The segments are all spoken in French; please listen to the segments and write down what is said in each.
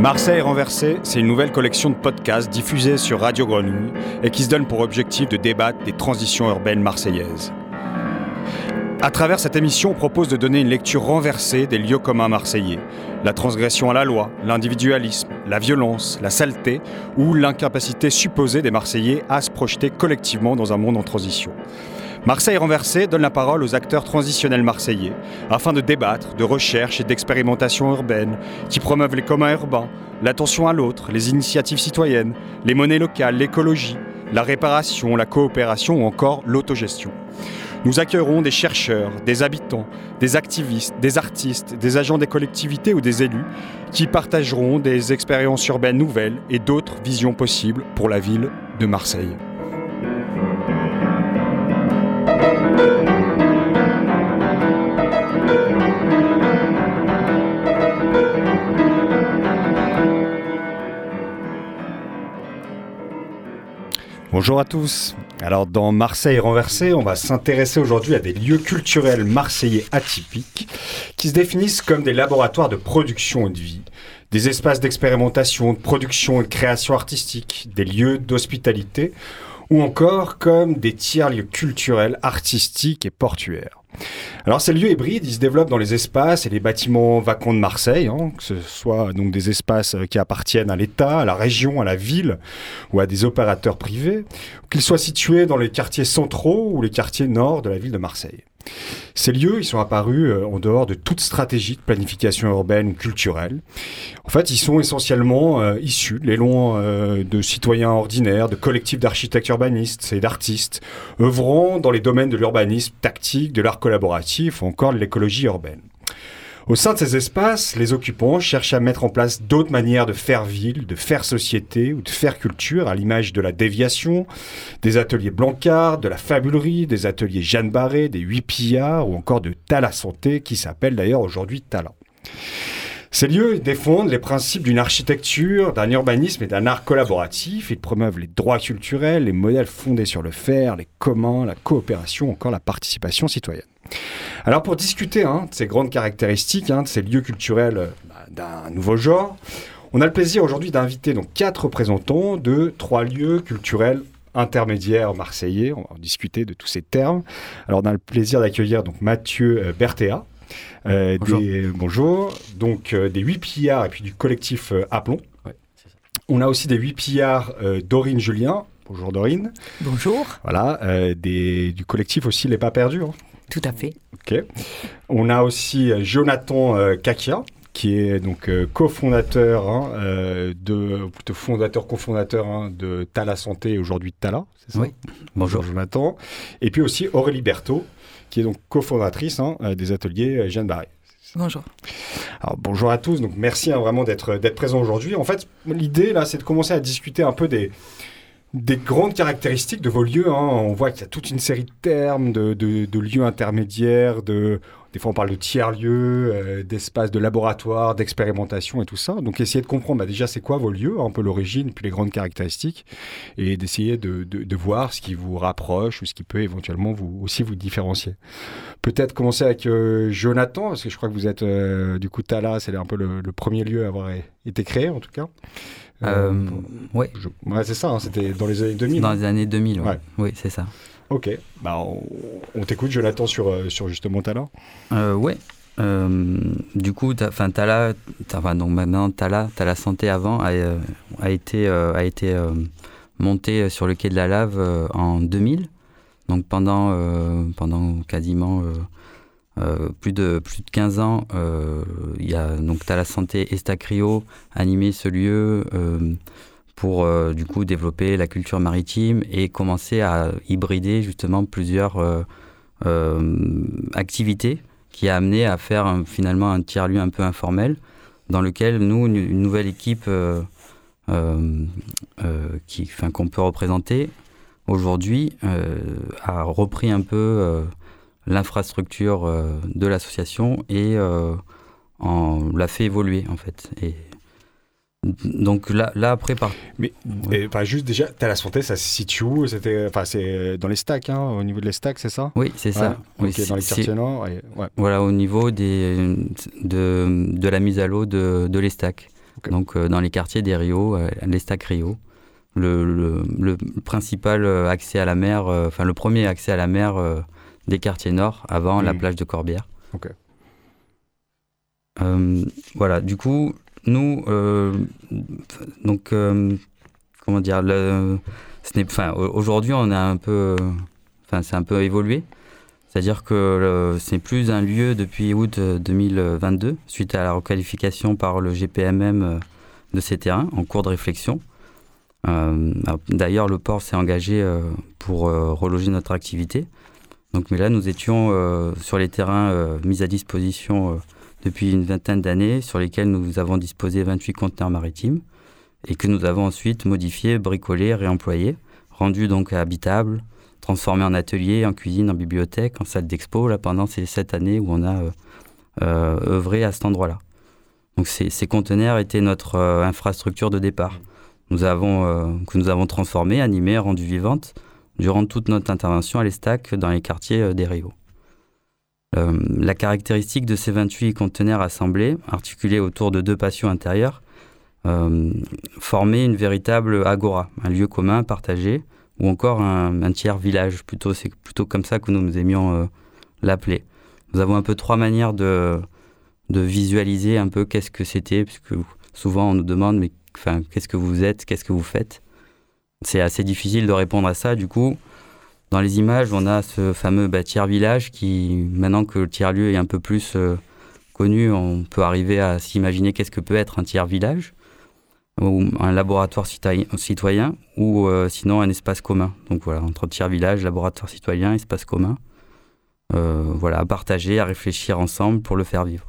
Marseille renversée, c'est une nouvelle collection de podcasts diffusés sur Radio Grenouille et qui se donne pour objectif de débattre des transitions urbaines marseillaises. À travers cette émission, on propose de donner une lecture renversée des lieux communs marseillais. La transgression à la loi, l'individualisme, la violence, la saleté ou l'incapacité supposée des Marseillais à se projeter collectivement dans un monde en transition. Marseille renversée donne la parole aux acteurs transitionnels marseillais afin de débattre de recherche et d'expérimentation urbaine qui promeuvent les communs urbains, l'attention à l'autre, les initiatives citoyennes, les monnaies locales, l'écologie, la réparation, la coopération ou encore l'autogestion. Nous accueillerons des chercheurs, des habitants, des activistes, des artistes, des agents des collectivités ou des élus qui partageront des expériences urbaines nouvelles et d'autres visions possibles pour la ville de Marseille. Bonjour à tous. Alors dans Marseille renversée, on va s'intéresser aujourd'hui à des lieux culturels marseillais atypiques qui se définissent comme des laboratoires de production et de vie, des espaces d'expérimentation, de production et de création artistique, des lieux d'hospitalité ou encore comme des tiers-lieux culturels, artistiques et portuaires. Alors ces lieux hybrides, ils se développent dans les espaces et les bâtiments vacants de Marseille, hein, que ce soit donc des espaces euh, qui appartiennent à l'État, à la région, à la ville ou à des opérateurs privés, qu'ils soient situés dans les quartiers centraux ou les quartiers nord de la ville de Marseille. Ces lieux, ils sont apparus euh, en dehors de toute stratégie de planification urbaine ou culturelle. En fait, ils sont essentiellement euh, issus de l'élan euh, de citoyens ordinaires, de collectifs d'architectes urbanistes et d'artistes, œuvrant dans les domaines de l'urbanisme tactique, de l'art collaboratif ou encore de l'écologie urbaine. Au sein de ces espaces, les occupants cherchent à mettre en place d'autres manières de faire ville, de faire société ou de faire culture, à l'image de la déviation, des ateliers Blancard, de la fabulerie, des ateliers Jeanne Barré, des huit pillards ou encore de Tala Santé, qui s'appelle d'ailleurs aujourd'hui Tala. Ces lieux défendent les principes d'une architecture, d'un urbanisme et d'un art collaboratif. Ils promeuvent les droits culturels, les modèles fondés sur le faire, les communs, la coopération, encore la participation citoyenne. Alors pour discuter hein, de ces grandes caractéristiques, hein, de ces lieux culturels euh, bah, d'un nouveau genre, on a le plaisir aujourd'hui d'inviter donc quatre représentants de trois lieux culturels intermédiaires marseillais. On va discuter de tous ces termes. Alors on a le plaisir d'accueillir donc Mathieu euh, Berthéa. Euh, bonjour. Des, bonjour. Donc des huit pillards et puis du collectif Aplomb. on a aussi des huit pillards Dorine Julien. Bonjour Dorine. Bonjour. Voilà, des, du collectif aussi Les Pas Perdus. Hein. Tout à fait. Ok. On a aussi euh, Jonathan euh, Kakia qui est donc euh, cofondateur hein, de plutôt fondateur cofondateur hein, de Tala Santé et aujourd'hui Tala, c'est ça Oui. Bonjour. Jonathan. Et puis aussi Aurélie Berthaud qui est donc cofondatrice hein, des ateliers Jeanne Barré. Bonjour. Alors, bonjour à tous. Donc merci vraiment d'être d'être présent aujourd'hui. En fait, l'idée là, c'est de commencer à discuter un peu des des grandes caractéristiques de vos lieux. Hein. On voit qu'il y a toute une série de termes, de, lieux intermédiaires, de, des fois on parle de tiers-lieux, euh, d'espaces de laboratoire, d'expérimentation et tout ça. Donc essayer de comprendre bah, déjà c'est quoi vos lieux, un peu l'origine, puis les grandes caractéristiques, et d'essayer de, voir ce qui vous rapproche ou ce qui peut éventuellement vous, aussi vous différencier. Peut-être commencer avec euh, Jonathan, parce que je crois que vous êtes euh, du coup Tala, c'est un peu le, premier lieu à avoir été créé en tout cas. Euh, ouais. ouais c'est ça, hein, c'était dans les années 2000. Dans les années 2000, ouais. Oui, c'est ça. Ok, bah, on, t'écoute, Jonathan, sur, euh, sur justement Tala. Euh, ouais. Euh, du coup, enfin Tala, enfin donc maintenant Tala, Tala Santé avant a, a été a été monté sur le quai de la Lave en 2000. Donc pendant pendant quasiment euh, plus, de, plus de 15 ans, euh, il y a donc la Santé Estacrio animé ce lieu euh, pour du coup développer la culture maritime et commencer à hybrider justement plusieurs activités qui a amené à faire finalement un tiers-lieu un peu informel dans lequel nous, une, nouvelle équipe qui, qu'on peut représenter aujourd'hui a repris un peu l'infrastructure euh, de l'association et on euh, l'a fait évoluer en fait. Et donc là, là après par. Mais pas juste déjà, as la santé, ça se situe où? C'était, enfin c'est dans les stacks, hein, au niveau de les stacks, c'est ça? Oui, c'est ça. Oui, dans les quartiers nord. Voilà, au niveau des de, de la mise à l'eau de, de les stacks. Donc dans les quartiers des Rio, l'Estac Rio. Le, le, principal accès à la mer, enfin le premier accès à la mer des quartiers nord avant la hmm. plage de Corbière. voilà, du coup, nous, donc, comment dire, le, enfin, aujourd'hui, on a un peu, enfin, c'est un peu évolué. C'est-à-dire que ce n'est plus un lieu depuis août 2022, suite à la requalification par le GPMM euh, de ces terrains, en cours de réflexion. Euh, d'ailleurs, le port s'est engagé euh, pour reloger notre activité. Donc, mais là, nous étions sur les terrains mis à disposition depuis une vingtaine d'années, sur lesquels nous avons disposé 28 conteneurs maritimes et que nous avons ensuite modifiés, bricolés, réemployés, rendus donc habitables, transformé en atelier, en cuisine, en bibliothèque, en salle d'expo, là, pendant ces sept années où on a euh, euh, œuvré à cet endroit-là. Donc ces, conteneurs étaient notre euh, infrastructure de départ. Nous avons, que nous avons transformé, animé, rendu vivante durant toute notre intervention à l'Estac dans les quartiers des Rio. la caractéristique de ces 28 conteneurs assemblés, articulés autour de deux passions intérieures, formait une véritable agora, un lieu commun partagé, ou encore un, tiers village. Plutôt, c'est plutôt comme ça que nous aimions euh, l'appeler. Nous avons un peu trois manières de, de visualiser un peu qu'est-ce que c'était, puisque souvent on nous demande mais qu'est-ce que vous êtes, qu'est-ce que vous faites? C'est assez difficile de répondre à ça. Du coup, dans les images, on a ce fameux bah, tiers village qui, maintenant que le tiers lieu est un peu plus euh, connu, on peut arriver à s'imaginer qu'est-ce que peut être un tiers village ou un laboratoire citoyen, ou euh, sinon un espace commun. Donc voilà, entre tiers village, laboratoire citoyen, espace commun. Euh, voilà, à partager, à réfléchir ensemble pour le faire vivre.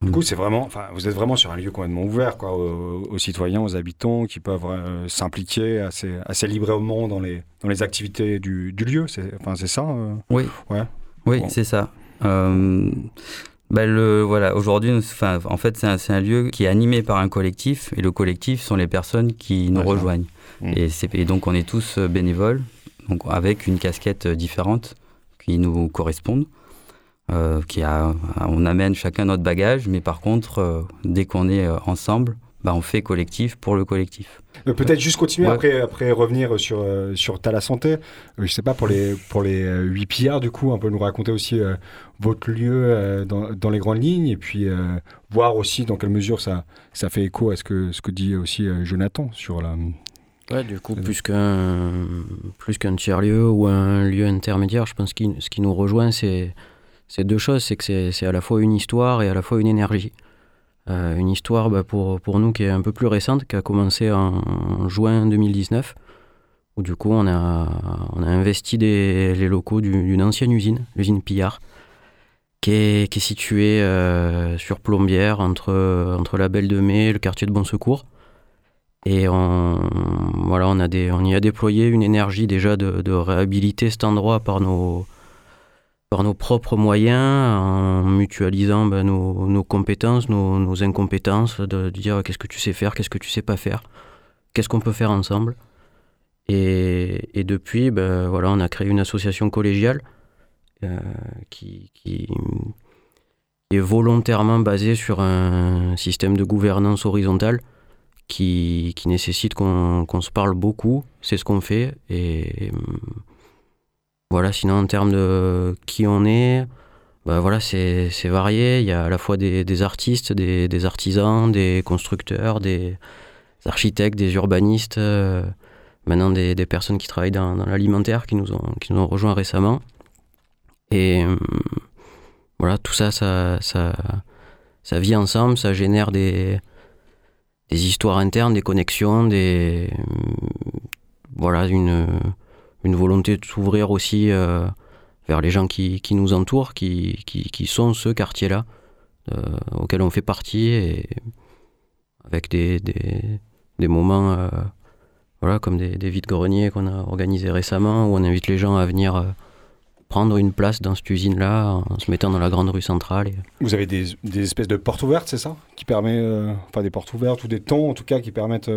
Du coup, c'est vraiment, enfin, vous êtes vraiment sur un lieu complètement ouvert, quoi, aux, citoyens, aux habitants, qui peuvent euh, s'impliquer assez, assez librement dans les, dans les activités du, du lieu. C'est, enfin, c'est ça. oui. Ouais. Oui, c'est ça. Bah, le, voilà, aujourd'hui, enfin, en fait, c'est un, un, lieu qui est animé par un collectif, et le collectif sont les personnes qui nous rejoignent. Mmh. Et, et, donc, on est tous euh, bénévoles, donc avec une casquette euh, différente qui nous correspondent. Euh, qui a, on amène chacun notre bagage, mais par contre, euh, dès qu'on est ensemble, bah, on fait collectif pour le collectif. Euh, peut-être juste continuer après, après revenir sur, euh, sur Tala Santé. Euh, je sais pas, pour les, pour les 8 pillards, du coup, un peu nous raconter aussi votre lieu dans, dans, les grandes lignes et puis voir aussi dans quelle mesure ça, ça fait écho à ce que, ce que dit aussi Jonathan sur la. Ouais, du coup, plus qu'un plus qu'un tiers-lieu ou un lieu intermédiaire, je pense que ce qui nous rejoint, c'est deux choses. C'est que c'est à la fois une histoire et à la fois une énergie. Euh, une histoire bah, pour, pour nous qui est un peu plus récente, qui a commencé en, juin 2019, où du coup on a, on a investi des, les locaux d'une ancienne usine, l'usine Pillard, qui est, qui est située euh, sur Plombière, entre, entre la Belle de Mai et le quartier de Bon Secours. Et on, voilà, on, a des, on y a déployé une énergie déjà de réhabiliter cet endroit par nos, par nos propres moyens, en mutualisant ben, nos, compétences, nos, incompétences, de, dire qu'est-ce que tu sais faire, qu'est-ce que tu sais pas faire, qu'est-ce qu'on peut faire ensemble. Et, depuis, ben, voilà, on a créé une association collégiale euh, qui, est volontairement basée sur un système de gouvernance horizontale qui, qui nécessite qu'on se parle beaucoup. C'est ce qu'on fait. Et voilà, sinon en termes de qui on est, bah c'est varié. Il y a à la fois des, artistes, des, artisans, des constructeurs, des architectes, des urbanistes, euh, maintenant des, personnes qui travaillent dans, l'alimentaire qui, nous ont, qui rejoints récemment. Et euh, voilà, tout ça, ça, vit ensemble, ça génère des, des histoires internes, des connexions, des. voilà, une une volonté de s'ouvrir aussi euh, vers les gens qui, qui nous entourent, qui, qui, qui sont ce quartier-là, euh, auquel on fait partie, avec des, des, des moments euh, voilà, comme des, des vides-greniers qu'on a organisés récemment, où on invite les gens à venir prendre une place dans cette usine-là en se mettant dans la grande rue centrale. Vous avez des, des, espèces de portes ouvertes, c'est ça? Qui permet, enfin des portes ouvertes ou des temps en tout cas qui permettent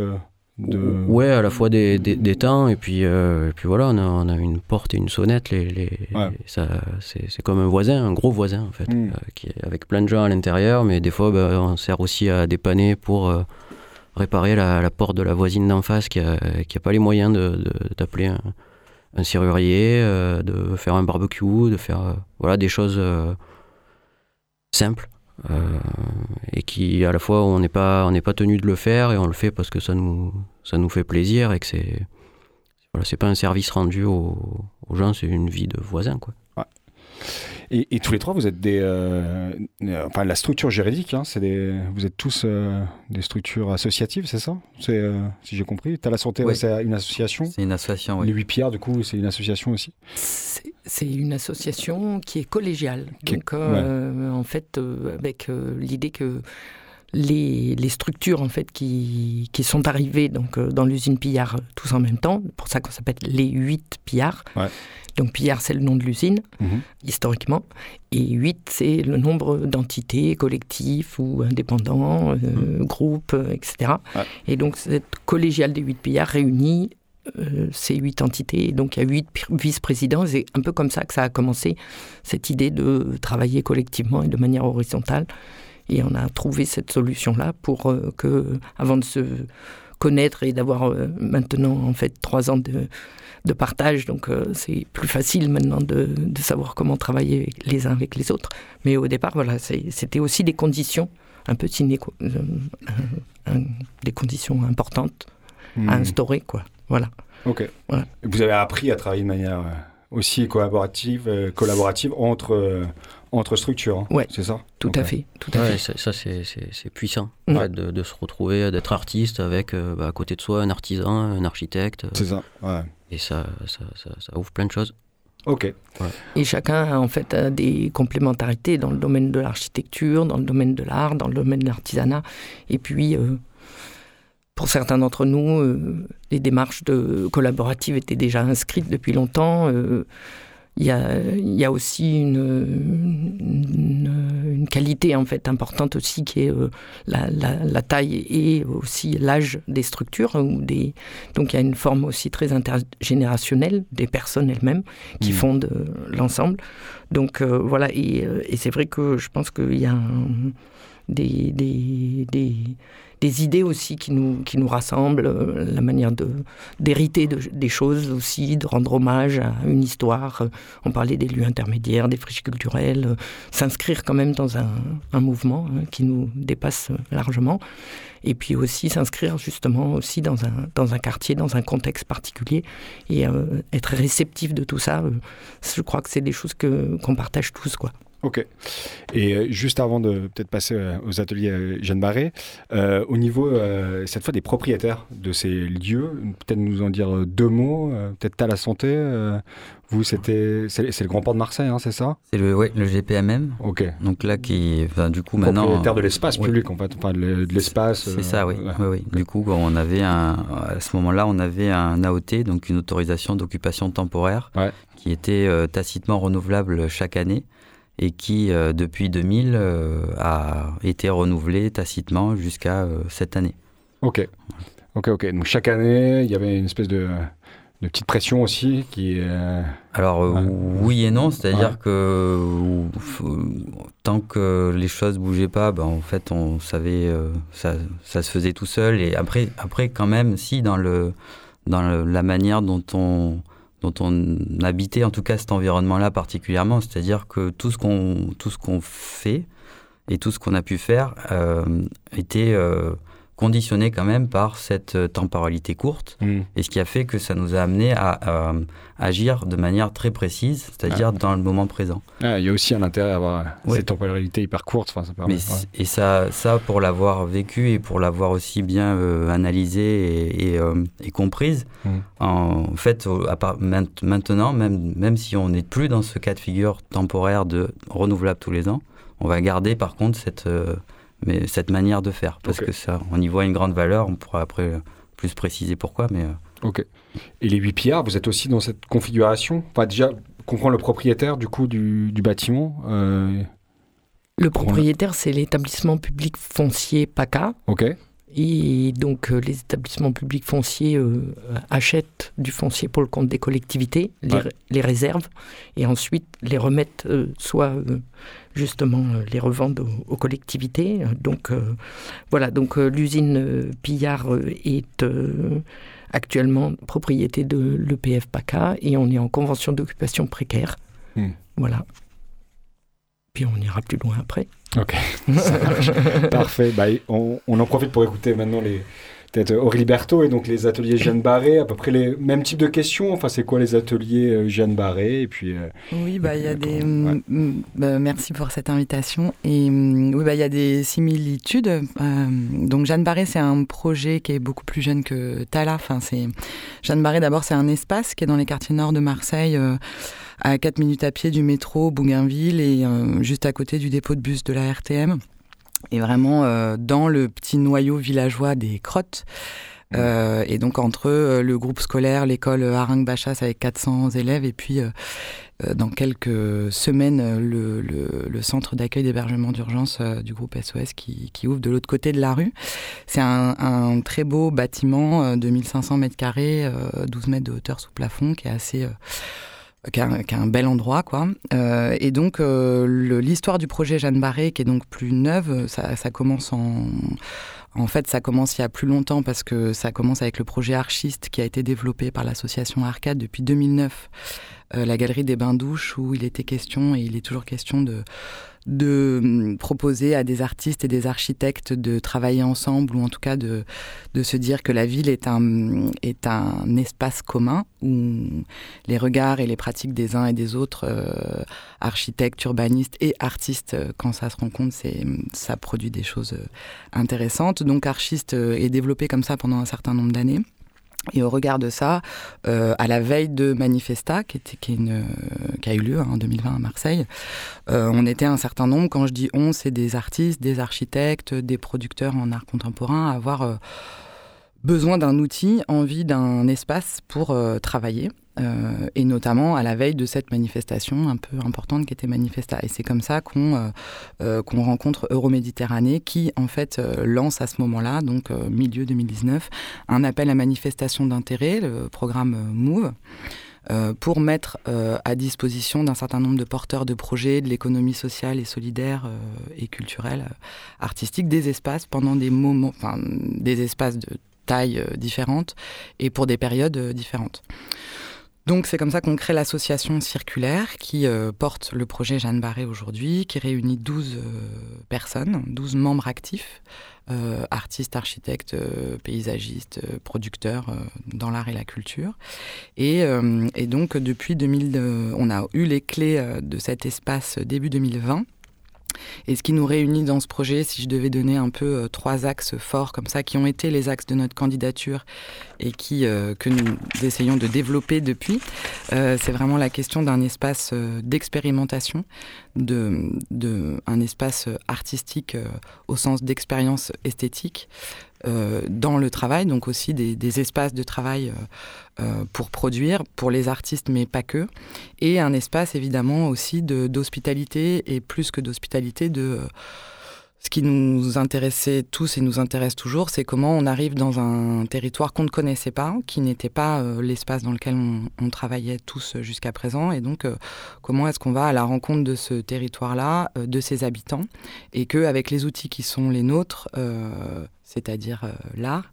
de... Ouais, à la fois des, des, des temps, et puis, euh, et puis voilà, on a, on a une porte et une sonnette. Les, les, Ouais. ça, c'est, c'est comme un voisin, un gros voisin en fait, Mm. euh, qui est avec plein de gens à l'intérieur, mais des fois, bah, on sert aussi à dépanner pour euh, réparer la, la porte de la voisine d'en face qui a, qui a pas les moyens de, de- d'appeler un, un serrurier, de faire un barbecue, de faire voilà, des choses simples. euh, et qui à la fois on n'est pas on n'est pas tenu de le faire et on le fait parce que ça nous ça nous fait plaisir et que c'est voilà c'est pas un service rendu aux, aux gens c'est une vie de voisin quoi Et, et tous les trois, vous êtes des... euh, euh, enfin, la structure juridique, hein, c'est des, vous êtes tous euh, des structures associatives, c'est ça? C'est, euh, Si j'ai compris. T'as la santé, Oui. ouais, c'est une association? C'est une association, Les oui. 8 pierres, du coup, c'est une association aussi? C'est c'est une association qui est collégiale. Qui est- Donc, euh, en fait, euh, avec euh, l'idée que les, les structures en fait qui, qui sont arrivées donc euh, dans l'usine Pillard euh, tous en même temps, pour ça qu'on s'appelle les huit Pillards. Ouais. Donc Pillard c'est le nom de l'usine Mhm. historiquement et 8 c'est le nombre d'entités, collectifs ou indépendants, euh, groupes, euh, etc. Mhm. Ouais. Et donc cette collégiale des 8 Pillards réunit euh, ces huit entités. Et donc il y a huit vice-présidents. C'est un peu comme ça que ça a commencé, cette idée de travailler collectivement et de manière horizontale. Et on a trouvé cette solution-là pour euh, que, avant de se connaître et d'avoir euh, maintenant en fait trois ans de, de partage, donc euh, c'est plus facile maintenant de, de savoir comment travailler les uns avec les autres. Mais au départ, voilà, c'était aussi des conditions un peu des conditions importantes à Mhm. instaurer, quoi. Voilà. Ok. Voilà. Vous avez appris à travailler de manière aussi collaborative, collaborative entre, entre structures. hein, Ouais. C'est ça Tout à fait, tout à Ouais, fait. ça, c'est, c'est, c'est puissant en fait, de, de se retrouver d'être artiste avec euh, bah, à côté de soi un artisan un architecte euh, C'est ça. Ouais. et ça, ça, ça, ça ouvre plein de choses Ok. Et chacun, en fait, a des complémentarités dans le domaine de l'architecture, dans le domaine de l'art, dans le domaine de l'artisanat. Et puis, euh, pour certains d'entre nous, euh, les démarches de collaboratives étaient déjà inscrites depuis longtemps. Euh, Il y, a, il y a aussi une, une, une qualité en fait importante aussi qui est euh, la, la, la taille et aussi l'âge des structures. Ou des... Donc il y a une forme aussi très intergénérationnelle des personnes elles-mêmes qui Mhm. fondent euh, l'ensemble. Donc euh, voilà, et, et c'est vrai que je pense qu'il y a un- des, des, des, des idées aussi qui nous, qui nous rassemblent, euh, la manière d'hériter de- des choses aussi, de rendre hommage à une histoire. Euh, On parlait des lieux intermédiaires, des friches culturelles, euh, s'inscrire quand même dans un, mouvement hein, qui nous dépasse largement. Et puis aussi s'inscrire justement aussi dans un, dans un quartier, dans un contexte particulier et être réceptif de tout ça. je crois que c'est des choses que, qu'on partage tous. Quoi. Ok. Et euh, juste avant de peut-être passer euh, aux ateliers euh, Jeanne Barré, euh, au niveau euh, cette fois des propriétaires de ces lieux, peut-être nous en dire deux mots. euh, peut-être à la santé. vous, c'était c'est le Grand Port de Marseille, hein, c'est ça? C'est le, ouais, le GPMM. Ok. Donc là, qui, enfin, du coup, maintenant. Propriétaire de l'espace public, en fait, enfin de de l'espace. C'est ça, oui. ouais. Oui, oui. Du coup, on avait un, à ce moment-là, on avait un AOT, donc une autorisation d'occupation temporaire, qui était tacitement renouvelable chaque année et qui, euh, depuis 2000, euh, a été renouvelé tacitement jusqu'à euh, cette année. Ok. Ok, ok. Donc chaque année, il y avait une espèce de, de petite pression aussi qui. Alors euh, oui et non, c'est-à-dire Ouais. que tant que les choses bougeaient pas, ben, en fait on savait euh, ça, ça se faisait tout seul et après après quand même si dans le dans le- la manière dont on dont on habitait en tout cas cet environnement-là particulièrement, c'est-à-dire que tout ce qu'on tout ce qu'on fait et tout ce qu'on a pu faire euh, était euh, conditionné quand même par cette euh, temporalité courte hmm. et ce qui a fait que ça nous a amené à, à agir de manière très précise, c'est-à-dire dans le moment présent. Ah, il y a aussi un intérêt à avoir Ouais. cette temporalité hyper courte. Ça permet. Mais, ouais. c- Et ça, ça, pour l'avoir vécu et pour l'avoir aussi bien euh, analysé et, et, euh, et comprise, Mm. en fait, à part- maintenant, même, même si on n'est plus dans ce cas de figure temporaire de renouvelable tous les ans, on va garder par contre cette, euh, mais, cette manière de faire parce Ok. que ça, on y voit une grande valeur. On pourra après euh, plus préciser pourquoi, mais euh, Ok. Et les 8 pillards, vous êtes aussi dans cette configuration? Enfin, déjà, comprendre le propriétaire du coup du, du bâtiment. euh, Le propriétaire, c'est l'établissement public foncier PACA. ok. Et donc les établissements publics fonciers achètent du foncier pour le compte des collectivités, les, réserves, et ensuite les remettent soit justement les revendent aux, collectivités. Donc voilà, donc l'usine Pillard est actuellement propriété de l'EPF PACA et on est en convention d'occupation précaire. Hmm. Voilà. Puis on ira plus loin après. Ok, Parfait. Bah, on, en profite pour écouter maintenant les, peut-être Aurélie Berthaud et donc les ateliers Jeanne Barré, à peu près les mêmes types de questions. Enfin, c'est quoi les ateliers euh, Jeanne Barré et puis. Euh, oui, bah il y a des. Mm, mm, bah, merci pour cette invitation. Et mm, oui, bah il y a des similitudes. Euh, donc Jeanne Barré, c'est un projet qui est beaucoup plus jeune que Tala. Enfin, c'est Jeanne Barré. D'abord, c'est un espace qui est dans les quartiers nord de Marseille. à 4 minutes à pied du métro Bougainville et juste à côté du dépôt de bus de la RTM et vraiment euh, dans le petit noyau villageois des Crottes. Euh, et donc entre euh, le groupe scolaire, l'école Haringue Bachas avec 400 élèves et puis dans quelques semaines le, le, centre d'accueil d'hébergement d'urgence du groupe SOS qui, qui ouvre de l'autre côté de la rue. C'est un, un, très beau bâtiment de 1500 mètres carrés, 12 mètres de hauteur sous plafond qui est assez qui est, un, bel endroit, quoi. Euh, et donc, euh, l'histoire du projet Jeanne Barré, qui est donc plus neuve, ça, commence en... En fait, ça commence il y a plus longtemps parce que ça commence avec le projet Archiste qui a été développé par l'association Arcade depuis 2009, euh, la galerie des bains-douches où il était question, et il est toujours question de de hum, proposer à des artistes et des architectes de travailler ensemble ou en tout cas de, de se dire que la ville est un, est un espace commun où les regards et les pratiques des uns et des autres, euh, architectes, urbanistes et artistes, euh, quand ça se rencontre, c'est, ça produit des choses euh, intéressantes. Donc Archiste est développé comme ça pendant un certain nombre d'années. Et au regard de ça, à la veille de Manifesta, qui, était, qui, une, qui a eu lieu hein, en 2020 à Marseille, euh, on était un certain nombre, quand je dis on, c'est des artistes, des architectes, des producteurs en art contemporain, à avoir euh, besoin d'un outil, envie d'un espace pour travailler. Euh, et notamment à la veille de cette manifestation un peu importante qui était Manifesta. Et c'est comme ça qu'on rencontre Euroméditerranée qui en fait lance à ce moment-là, donc milieu 2019, un appel à manifestation d'intérêt, le programme MOVE. Pour mettre à disposition d'un certain nombre de porteurs de projets de l'économie sociale et solidaire et culturelle, artistique, des espaces pendant des moments, enfin des espaces de taille différentes et pour des périodes différentes. Donc c'est comme ça qu'on crée l'association circulaire qui euh, porte le projet Jeanne Barré aujourd'hui, qui réunit 12 euh, personnes, 12 membres actifs, euh, artistes, architectes, paysagistes, producteurs dans l'art et la culture. Et, et donc depuis 2000, on a eu les clés de cet espace début 2020. Et ce qui nous réunit dans ce projet, si je devais donner un peu euh, trois axes forts comme ça, qui ont été les axes de notre candidature et euh, que nous essayons de développer depuis, euh, c'est vraiment la question d'un espace d'expérimentation, de, espace artistique au sens d'expérience esthétique, euh, dans le travail, donc aussi des, espaces de travail euh, euh, pour produire, pour les artistes, mais pas que, et un espace évidemment aussi d'hospitalité, et plus que d'hospitalité, de ce qui nous intéressait tous et nous intéresse toujours, c'est comment on arrive dans un territoire qu'on ne connaissait pas, qui n'était pas euh, l'espace dans lequel on, travaillait tous jusqu'à présent, et donc euh, comment est-ce qu'on va à la rencontre de ce territoire-là, euh, de ses habitants, et qu'avec les outils qui sont les nôtres, c'est-à-dire l'art,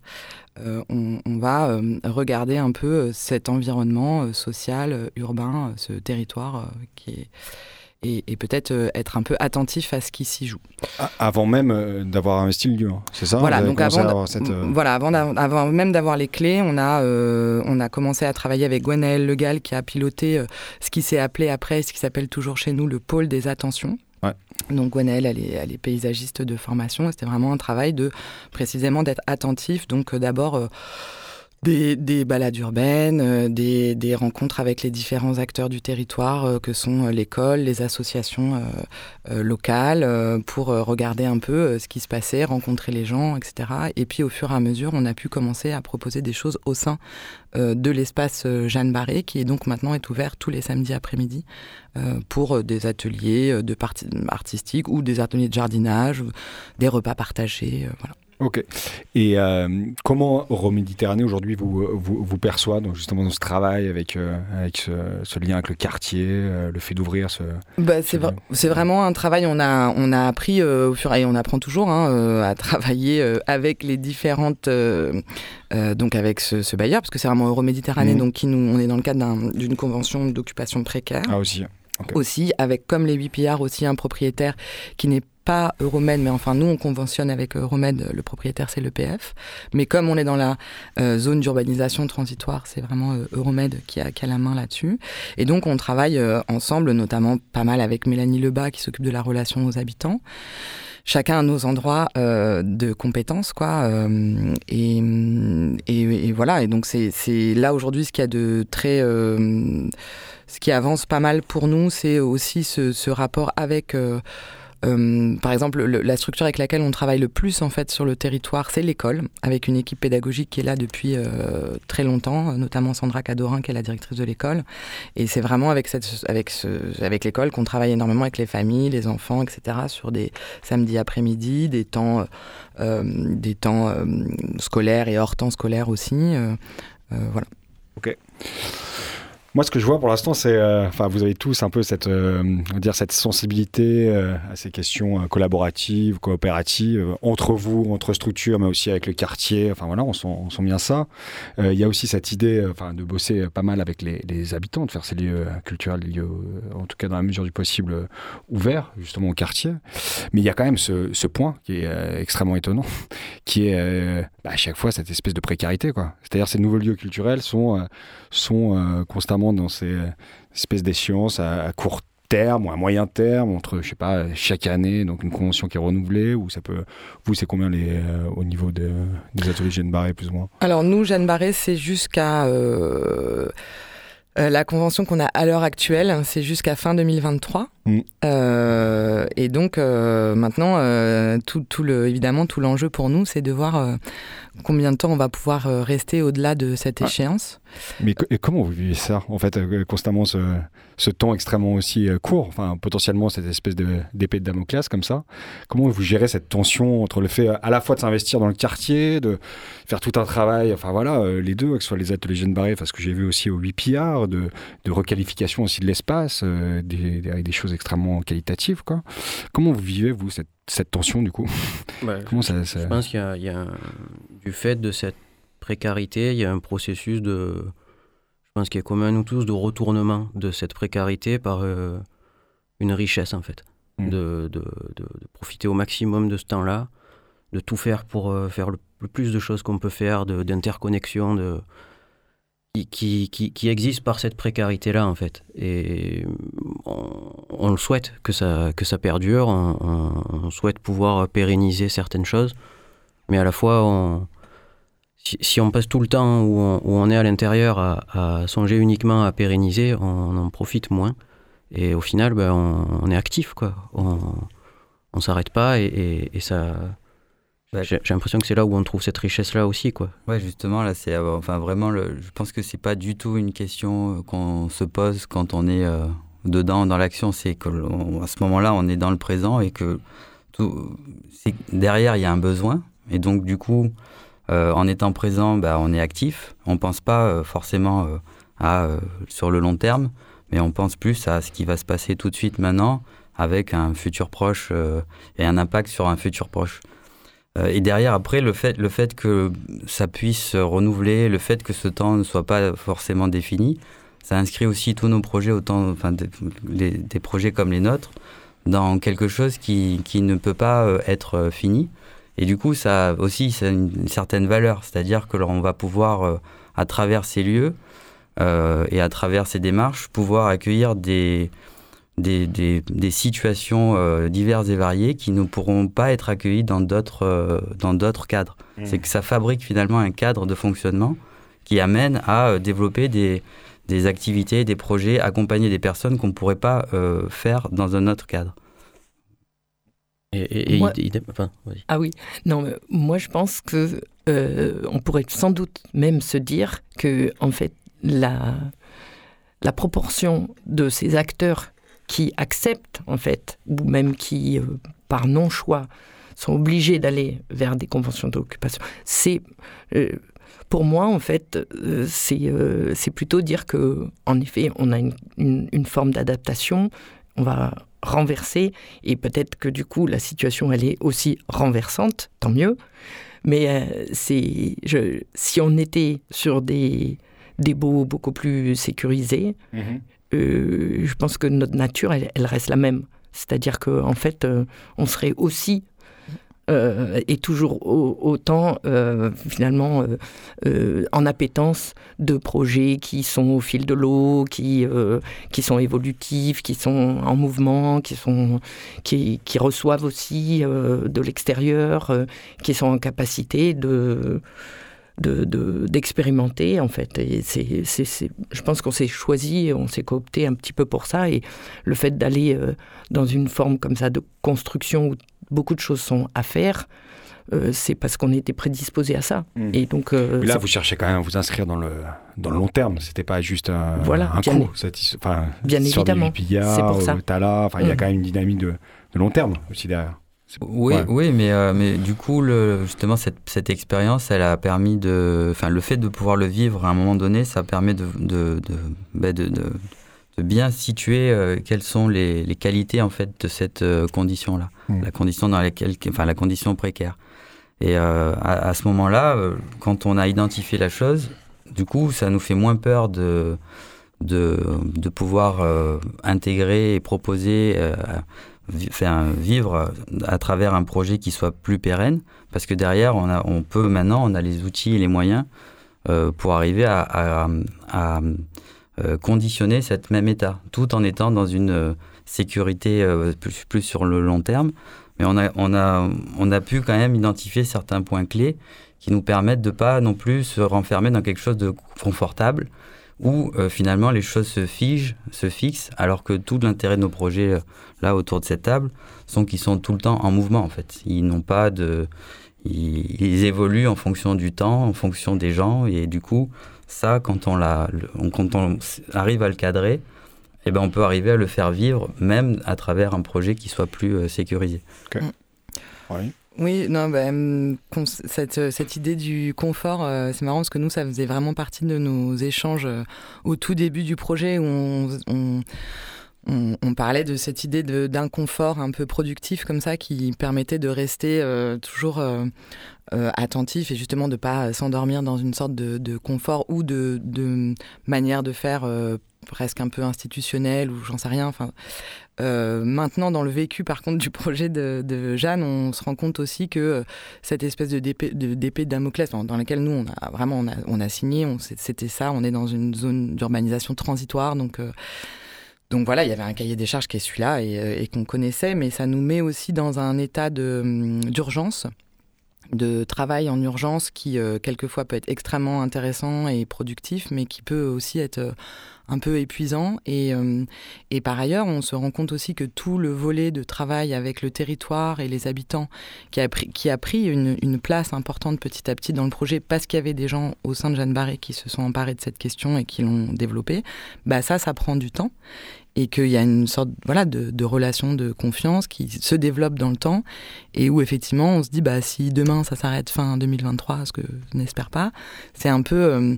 on, on, va regarder un peu cet environnement social, urbain, ce territoire qui est et, peut-être euh, être un peu attentif à ce qui s'y joue. Avant même euh, d'avoir investi le lieu, c'est ça? Voilà, donc avant, euh, voilà, avant, avant, même d'avoir les clés, on a, on a commencé à travailler avec Gwenaëlle Legal qui a piloté ce qui s'est appelé après, ce qui s'appelle toujours chez nous le pôle des attentions. Ouais. Donc Gwenaëlle, elle est, elle est paysagiste de formation. C'était vraiment un travail de précisément d'être attentif. Donc d'abord des, des, balades urbaines, euh, des, rencontres avec les différents acteurs du territoire euh, que sont euh, l'école, les associations locales, pour regarder un peu ce qui se passait, rencontrer les gens, etc. Et puis au fur et à mesure, on a pu commencer à proposer des choses au sein de l'espace Jeanne Barré, qui est donc maintenant est ouvert tous les samedis après-midi pour des ateliers de artistiques ou des ateliers de jardinage, des repas partagés. Ok. Et euh, comment Euroméditerranée aujourd'hui vous, vous, vous, perçoit donc justement dans ce travail avec, euh, avec ce, lien avec le quartier, euh, le fait d'ouvrir ce. Bah, c'est, c'est vraiment un travail. On a, on a appris au fur et on apprend toujours hein, à travailler avec les différentes. donc avec ce, bailleur, parce que c'est vraiment Euroméditerranée, mmh. donc qui nous, on est dans le cadre d'une convention d'occupation précaire. Ah aussi. Aussi, avec comme les 8 pillards, aussi un propriétaire qui n'est pas Euromed, mais enfin nous on conventionne avec Euromed, le propriétaire c'est l'EPF. Mais comme on est dans la euh, zone d'urbanisation transitoire, c'est vraiment euh, Euromed qui a, qui la main là-dessus. Et donc on travaille euh, ensemble, notamment pas mal avec Mélanie Lebas qui s'occupe de la relation aux habitants chacun à nos endroits de compétences, quoi. et, voilà. Et donc c'est là aujourd'hui ce qu'il y a de très, ce qui avance pas mal pour nous, c'est aussi ce, rapport avec euh, par exemple, la structure avec laquelle on travaille le plus en fait sur le territoire, c'est l'école, avec une équipe pédagogique qui est là depuis euh, très longtemps, notamment Sandra Cadorin qui est la directrice de l'école. Et c'est vraiment avec, cette, avec, ce, avec l'école qu'on travaille énormément avec les familles, les enfants, etc. sur des samedis après-midi, des temps, euh, des temps scolaires et hors temps scolaire aussi. voilà. Ok. Moi, ce que je vois pour l'instant, c'est, euh, enfin, vous avez tous un peu cette, euh, dire cette sensibilité euh, à ces questions collaboratives, coopératives entre vous, entre structures, mais aussi avec le quartier. Enfin voilà, on sent, on sent bien ça. Il y a aussi cette idée, enfin, de bosser pas mal avec les, habitants, de faire ces lieux culturels, lieux, en tout cas dans la mesure du possible, ouverts justement au quartier. Mais il y a quand même ce, ce point qui est extrêmement étonnant, qui est bah, à chaque fois cette espèce de précarité, quoi. C'est-à-dire ces nouveaux lieux culturels sont sont constamment dans ces espèces d'échéances à, court terme ou à moyen terme, entre, je sais pas, chaque année, donc une convention qui est renouvelée, ou ça peut... Vous, c'est combien les, euh, au niveau de, des ateliers Jeanne Barré, plus ou moins? Alors, nous, Jeanne Barré, c'est jusqu'à... Euh, euh, la convention qu'on a à l'heure actuelle, c'est jusqu'à fin 2023. Mm. et donc, maintenant, tout, tout, le, évidemment, tout l'enjeu pour nous, c'est de voir combien de temps on va pouvoir euh, rester au-delà de cette échéance. Mais et comment vous vivez ça, en fait, euh, constamment ce, ce temps extrêmement aussi euh, court, enfin potentiellement cette espèce d'épée de, Damoclès comme ça Comment vous gérez cette tension entre le fait à la fois de s'investir dans le quartier, de faire tout un travail, enfin voilà, les deux, que ce soit les ateliers jeunes barrés, parce que j'ai vu aussi au 8 PR, de, de requalification aussi de l'espace, des, des, des, choses extrêmement qualitatives, quoi. Comment vous vivez, vous, cette cette tension du coup? Bah, Comment ça, Je pense qu'il y a, du fait de cette précarité, il y a un processus de, je pense qu'il est commun à nous tous, de retournement de cette précarité par euh, une richesse en fait, mm. de, de, de, profiter au maximum de ce temps-là, de tout faire pour euh, faire le, plus de choses qu'on peut faire, d'interconnexion, de, qui, qui, existe par cette précarité-là, en fait. Et on, le souhaite que ça, que ça perdure, on, souhaite pouvoir pérenniser certaines choses, mais à la fois, si, on passe tout le temps où on, est à l'intérieur à, songer uniquement à pérenniser, on, en profite moins. Et au final, ben, on, est actif, quoi. On ne s'arrête pas et ça j'ai l'impression que c'est là où on trouve cette richesse-là aussi, quoi. Ouais, justement, là, c'est euh, enfin vraiment, le, je pense que c'est pas du tout une question euh, qu'on se pose quand on est euh, dedans dans l'action. C'est qu'à ce moment-là, on est dans le présent et que tout, derrière, il y a un besoin. Et donc, du coup, en étant présent, bah, on est actif. On pense pas forcément à sur le long terme, mais on pense plus à ce qui va se passer tout de suite maintenant avec un futur proche et un impact sur un futur proche. Euh, et derrière, après, le fait, le fait que ça puisse se renouveler, le fait que ce temps ne soit pas forcément défini, ça inscrit aussi tous nos projets, autant, des, projets comme les nôtres, dans quelque chose qui, qui ne peut pas euh, être euh, fini. Et du coup, ça aussi, c'est une, certaine valeur. C'est-à-dire que l'on va pouvoir, à travers ces lieux et à travers ces démarches, pouvoir accueillir des, des, des, situations euh, diverses et variées qui ne pourront pas être accueillies dans d'autres euh, dans d'autres cadres. Mmh. C'est que ça fabrique finalement un cadre de fonctionnement qui amène à euh, développer des, des, activités, des projets, accompagner des personnes qu'on ne pourrait pas faire dans un autre cadre. Et, ah oui, non, moi je pense que on pourrait sans doute même se dire que en fait la la proportion de ces acteurs qui acceptent, en fait, ou même qui, euh, par non-choix, sont obligés d'aller vers des conventions d'occupation. C'est pour moi, en fait, c'est plutôt dire que, en effet, on a une, forme d'adaptation. On va renverser et peut-être que du coup la situation elle est aussi renversante, tant mieux. Mais euh, c'est, si on était sur des, des baux beaucoup plus sécurisés, mhm. Euh, je pense que notre nature, elle, reste la même. C'est-à-dire qu'en en fait, euh, on serait aussi euh, et toujours autant finalement en appétence de projets qui sont au fil de l'eau, qui, qui sont évolutifs, qui sont en mouvement, qui, sont, qui reçoivent aussi de l'extérieur, qui sont en capacité de d'expérimenter de, en fait. Et c'est, c'est, je pense qu'on s'est choisi, on s'est coopté un petit peu pour ça. Et le fait d'aller dans une forme comme ça de construction où beaucoup de choses sont à faire. Euh, c'est parce qu'on était prédisposé à ça. Hmm. Et donc, euh, là, vous cherchez quand même à vous inscrire dans le, dans le long terme. C'était pas juste un, voilà, un bien, coup. enfin, bien évidemment. C'est pour ça. Tala, enfin, il y a hmm. quand même une dynamique de, de, long terme aussi derrière. Oui, oui, mais, euh, mais du coup, le, justement, cette, cette expérience, elle a permis de. Enfin, le fait de pouvoir le vivre à un moment donné, ça permet de, de, de, bah, de bien situer euh, quelles sont les, qualités en fait de cette euh, condition-là, mmh. la condition dans laquelle, enfin la condition précaire. Et euh, à, ce moment-là, quand on a identifié la chose, du coup, ça nous fait moins peur de de, de pouvoir intégrer et proposer, faire vivre à travers un projet qui soit plus pérenne, parce que derrière, on a, on peut maintenant, on a les outils et les moyens pour arriver à, euh, conditionner cette même état, tout en étant dans une euh, sécurité euh, plus, plus, sur le long terme. Mais on a, on, a, on a pu quand même identifier certains points clés qui nous permettent de pas non plus se renfermer dans quelque chose de confortable où finalement les choses se figent, se fixent, alors que tout l'intérêt de nos projets là autour de cette table sont qu'ils sont tout le temps en mouvement en fait. Ils n'ont pas de, ils, ils, évoluent en fonction du temps, en fonction des gens et du coup ça, quand on, la, quand on arrive à le cadrer, eh ben on peut arriver à le faire vivre, même à travers un projet qui soit plus euh, sécurisé. Mm. Oui. Oui, non, bah, cette, cette, idée du confort, euh, c'est marrant parce que nous, ça faisait vraiment partie de nos échanges euh, au tout début du projet où on, on, parlait de cette idée d'un confort un peu productif comme ça qui permettait de rester toujours euh, attentif et justement de pas s'endormir dans une sorte de, confort ou de, manière de faire euh, presque un peu institutionnelle ou j'en sais rien. Enfin, euh, maintenant, dans le vécu, par contre, du projet de, Jeanne, on se rend compte aussi que cette espèce de d'épée de, Damoclès, dans laquelle nous, on a vraiment on a, signé, c'était ça, on est dans une zone d'urbanisation transitoire, donc. donc voilà, il y avait un cahier des charges qui est celui-là et, qu'on connaissait, mais ça nous met aussi dans un état hum, d'urgence de travail en urgence qui euh, quelquefois peut être extrêmement intéressant et productif, mais qui peut aussi être euh, un peu épuisant. Et, euh, et, par ailleurs, on se rend compte aussi que tout le volet de travail avec le territoire et les habitants qui a pris, qui a pris une, une place importante petit à petit dans le projet parce qu'il y avait des gens au sein de Jeanne Barré qui se sont emparés de cette question et qui l'ont développé, bah ça, ça prend du temps et qu'il y a une sorte voilà, de, de, relation de confiance qui se développe dans le temps et où effectivement on se dit bah si demain ça s'arrête fin 2023, ce que je n'espère pas, c'est un peu euh,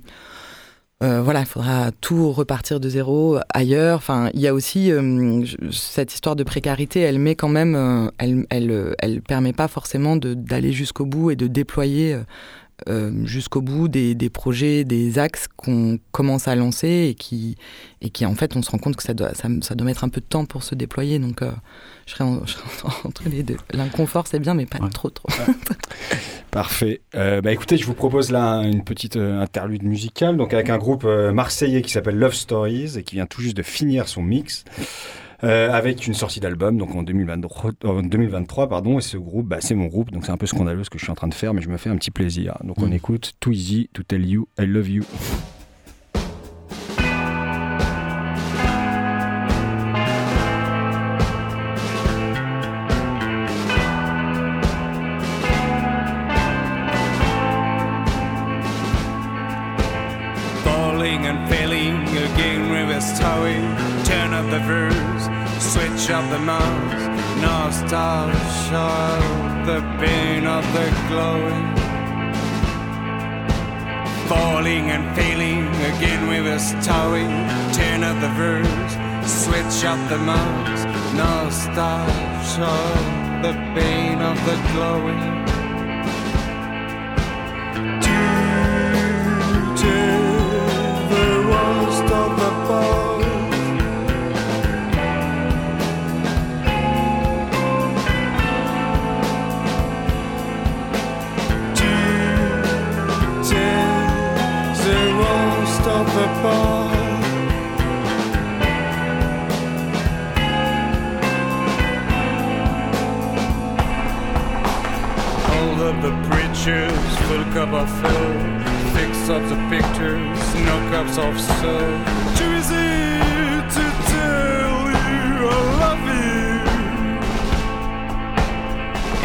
euh, voilà, il faudra tout repartir de zéro ailleurs. Enfin, il y a aussi euh, cette histoire de précarité. Elle met quand même, elle, elle, elle permet pas forcément d'aller jusqu'au bout et de déployer euh, jusqu'au bout des, des, projets, des axes qu'on commence à lancer et qui, et qui, en fait, on se rend compte que ça doit, ça, ça doit mettre un peu de temps pour se déployer. Donc, euh, je, serais entre les deux. L'inconfort, c'est bien, mais pas trop, trop. Parfait. Euh, bah, écoutez, je vous propose là une petite interlude musicale, donc avec un groupe marseillais qui s'appelle Love Stories et qui vient tout juste de finir son mix. Euh, avec une sortie d'album donc en 2023, 2023 pardon, et ce groupe, bah, c'est mon groupe, donc c'est un peu scandaleux ce que je suis en train de faire, mais je me fais un petit plaisir. Donc on mm. écoute Too Easy to Tell You I Love You. Falling and failing again, rivers towing, turn up the verse. Switch up the mouse, no star show. the pain of the glowing. Falling and failing again with us towing. Turn up the verse, switch up the mouse. No stop, show the pain of the glowing. Full cup of fill, fix up the pictures, no cups of soul. Too easy to tell you I love you.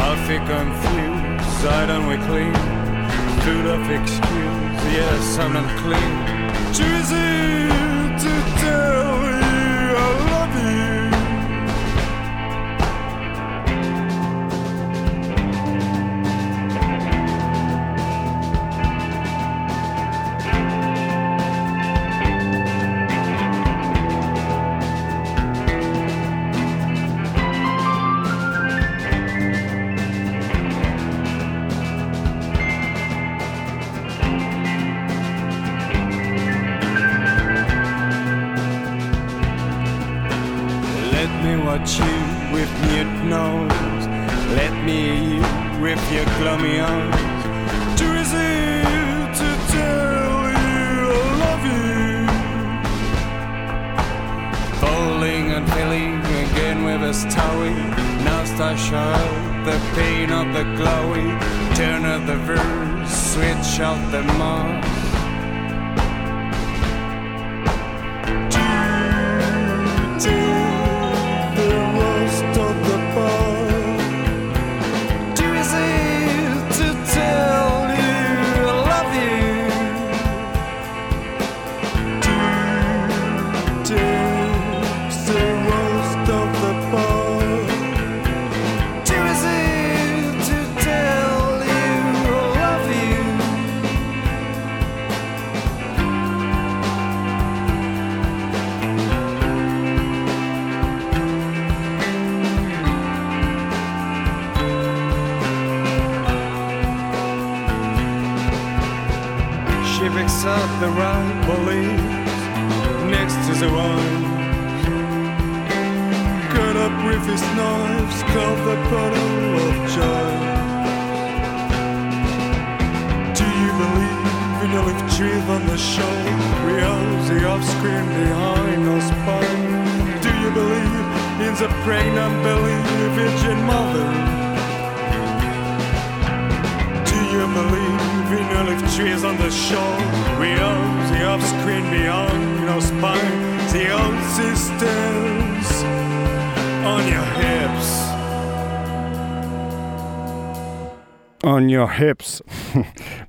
I feel confused, I don't we clean, full of excuse, yes I'm not clean. Too easy to tell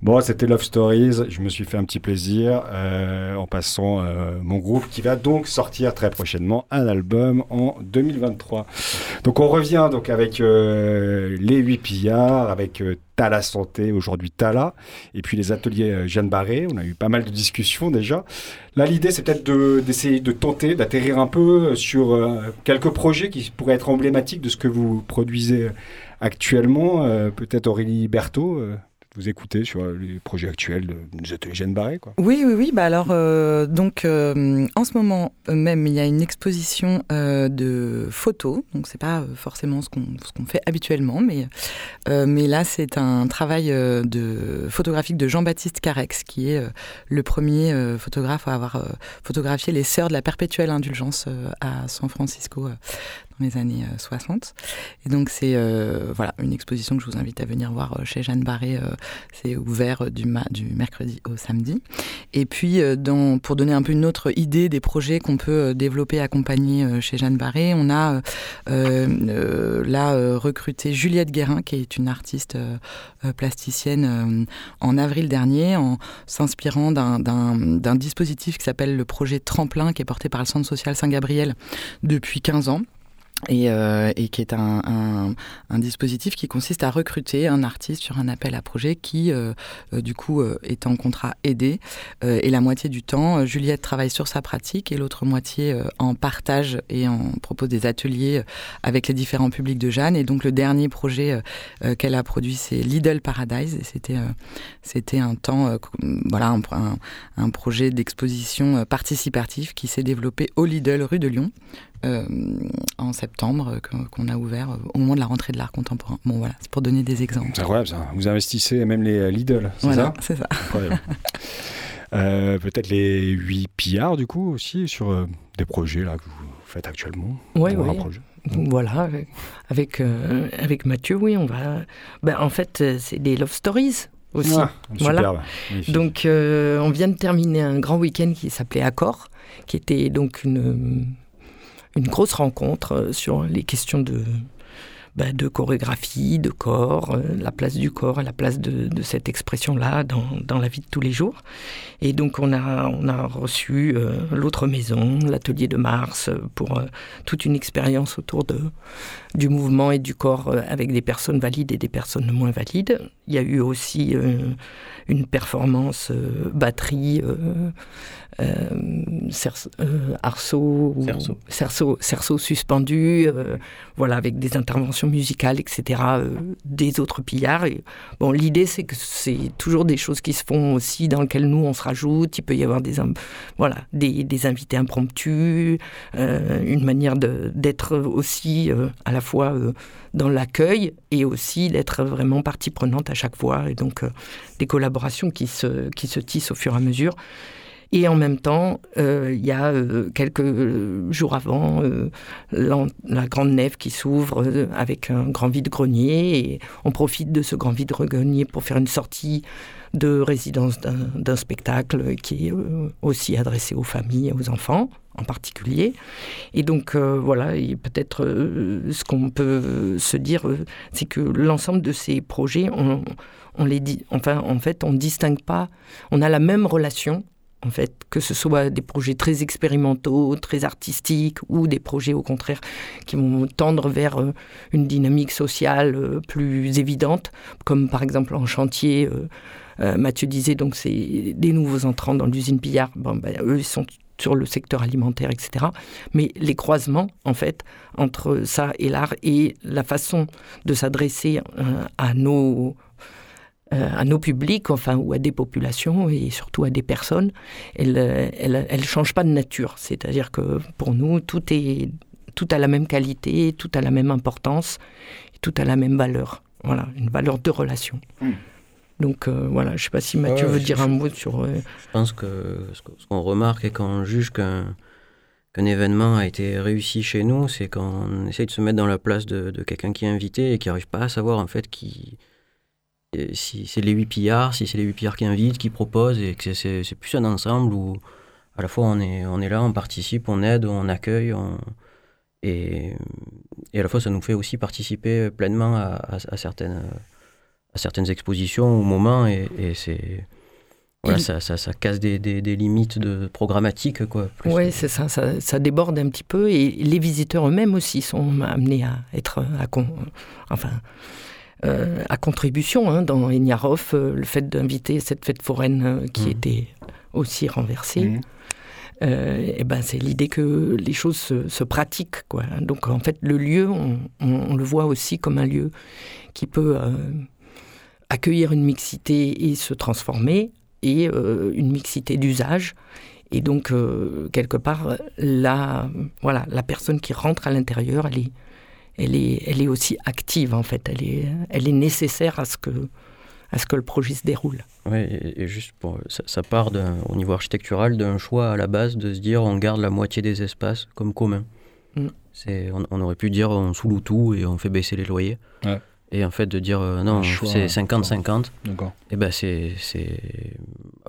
bon, c'était Love Stories. Je me suis fait un petit plaisir euh, en passant euh, mon groupe qui va donc sortir très prochainement un album en 2023. Donc on revient donc avec euh, les 8 pillards, avec Tala Santé, aujourd'hui Tala, et puis les ateliers Jeanne Barré. On a eu pas mal de discussions déjà. Là, l'idée, c'est peut-être d'essayer de, tenter d'atterrir un peu sur quelques projets qui pourraient être emblématiques de ce que vous produisez actuellement, peut-être Aurélie Berthaud, vous écoutez sur les projets actuels de ateliers Jeanne Barré quoi. Oui, oui, oui. Bah alors, euh, donc, en ce moment même, il y a une exposition de photos. Donc, c'est pas forcément ce qu'on fait habituellement, mais, mais là, c'est un travail de photographique de Jean-Baptiste Carex, qui est le premier photographe à avoir photographié les sœurs de la perpétuelle indulgence à San Francisco les années 60. Euh, et donc c'est euh, voilà une exposition que je vous invite à venir voir euh, chez Jeanne Barré. c'est ouvert du, du mercredi au samedi. Et puis dans, pour donner un peu une autre idée des projets qu'on peut développer, accompagner chez Jeanne Barré, on a là recruté Juliette Guérin, qui est une artiste plasticienne en avril dernier, en s'inspirant d'un dispositif qui s'appelle le projet Tremplin, qui est porté par le Centre social Saint-Gabriel depuis 15 ans et, euh, et, qui est un, un, un, dispositif qui consiste à recruter un artiste sur un appel à projet qui, euh, euh, du coup, euh, est en contrat aidé. Euh, et la moitié du temps, Juliette travaille sur sa pratique et l'autre moitié en partage et en propose des ateliers avec les différents publics de Jeanne. Et donc, le dernier projet qu'elle a produit, c'est Lidl Paradise. Et c'était c'était un temps, voilà, un, un, projet d'exposition participative qui s'est développé au Lidl rue de Lyon en septembre qu'on a ouvert au moment de la rentrée de l'art contemporain. Bon voilà, c'est pour donner des exemples. C'est incroyable ça. Vous investissez même les Lidl, c'est voilà, ça C'est ça. Incroyable. euh, Peut-être les 8 pillards du coup aussi sur euh, des projets là que vous faites actuellement. Oui, oui. Voilà, avec, euh, avec Mathieu, oui, on va. Ben, en fait, c'est des love stories aussi. Ah, voilà. Donc, euh, on vient de terminer un grand week-end qui s'appelait Accord, qui était donc une une grosse rencontre sur les questions de, bah, de chorégraphie, de corps, euh, la place du corps, la place de, cette expression-là dans, dans, la vie de tous les jours. Et donc on a, on a reçu euh, l'autre maison, l'atelier de Mars, pour euh, toute une expérience autour de, du mouvement et du corps avec des personnes valides et des personnes moins valides. Il y a eu aussi une performance batterie euh, cerceau, euh, arceau, cerceau. cerceau, cerceau suspendu, euh, voilà, avec des interventions musicales, etc., des autres pillards. Et, bon, l'idée, c'est que c'est toujours des choses qui se font aussi, dans lesquelles nous, on se rajoute. Il peut y avoir des, voilà, des, des invités impromptus, une manière d'être aussi à la fois dans l'accueil et aussi d'être vraiment partie prenante à chaque fois. Et donc, des collaborations qui se, qui se tissent au fur et à mesure. Et en même temps, euh, il y a euh, quelques jours avant, euh, la grande nef qui s'ouvre avec un grand vide-grenier. Et on profite de ce grand vide-grenier pour faire une sortie de résidence d'un spectacle qui est aussi adressé aux familles et aux enfants en particulier. Et donc euh, voilà, peut-être ce qu'on peut se dire, c'est que l'ensemble de ces projets, on, on les dit, enfin en fait, on distingue pas, on a la même relation en fait, que ce soit des projets très expérimentaux, très artistiques, ou des projets au contraire qui vont tendre vers euh, une dynamique sociale euh, plus évidente, comme par exemple en chantier, euh, Mathieu disait, donc c'est des nouveaux entrants dans l'usine Pillard, bon, ben, eux ils sont sur le secteur alimentaire, etc. Mais les croisements, en fait, entre ça et l'art et la façon de s'adresser à nos à nos publics, enfin, ou à des populations et surtout à des personnes, elle, elle, elle change pas de nature. C'est-à-dire que pour nous, tout est tout a la même qualité, tout a la même importance, tout a la même valeur. Voilà, une valeur de relation. Mm. Donc euh, voilà, je ne sais pas si Mathieu Ouais, veut dire je- un mot sur. euh, Je pense que ce qu'on qu'on remarque et quand on juge qu'un qu'un événement a été réussi chez nous, c'est quand on essaye de se mettre dans la place de, de quelqu'un qui est invité et qui n'arrive pas à savoir en fait qui si c'est les huit pillards, si c'est les huit pillards qui invitent, qui proposent et que c'est- plus un ensemble où à la fois on est, on est là, on participe, on aide, on accueille on- et, et à la fois ça nous fait aussi participer pleinement à, à- à certaines, à certaines expositions ou moments et, et c'est voilà, ça, ça, ça casse des, des, des limites de programmatique Oui, c'est ça, ça, ça déborde un petit peu et les visiteurs eux-mêmes aussi sont amenés à être à, con- enfin, euh, à contribution. Hein, dans Eniarov, euh, le fait d'inviter cette fête foraine euh, qui Mhm. était aussi renversée, Mhm. euh, et ben, c'est l'idée que les choses se, se pratiquent. Quoi. Donc en fait, le lieu, on, on, on le voit aussi comme un lieu qui peut accueillir une mixité et se transformer, et une mixité d'usage. Et donc, quelque part, la, voilà, la personne qui rentre à l'intérieur, elle est, elle, est, elle est aussi active, en fait. Elle est, elle est nécessaire à ce, que, à ce que le projet se déroule. Ouais, et, et juste pour, ça, ça part au niveau architectural d'un choix à la base de se dire on garde la moitié des espaces comme commun. Mm. C'est, on, on aurait pu dire on sous-loue tout et on fait baisser les loyers. Ouais. Et en fait de dire euh, non, c'est un 50-50, D'accord. et ben c'est, c'est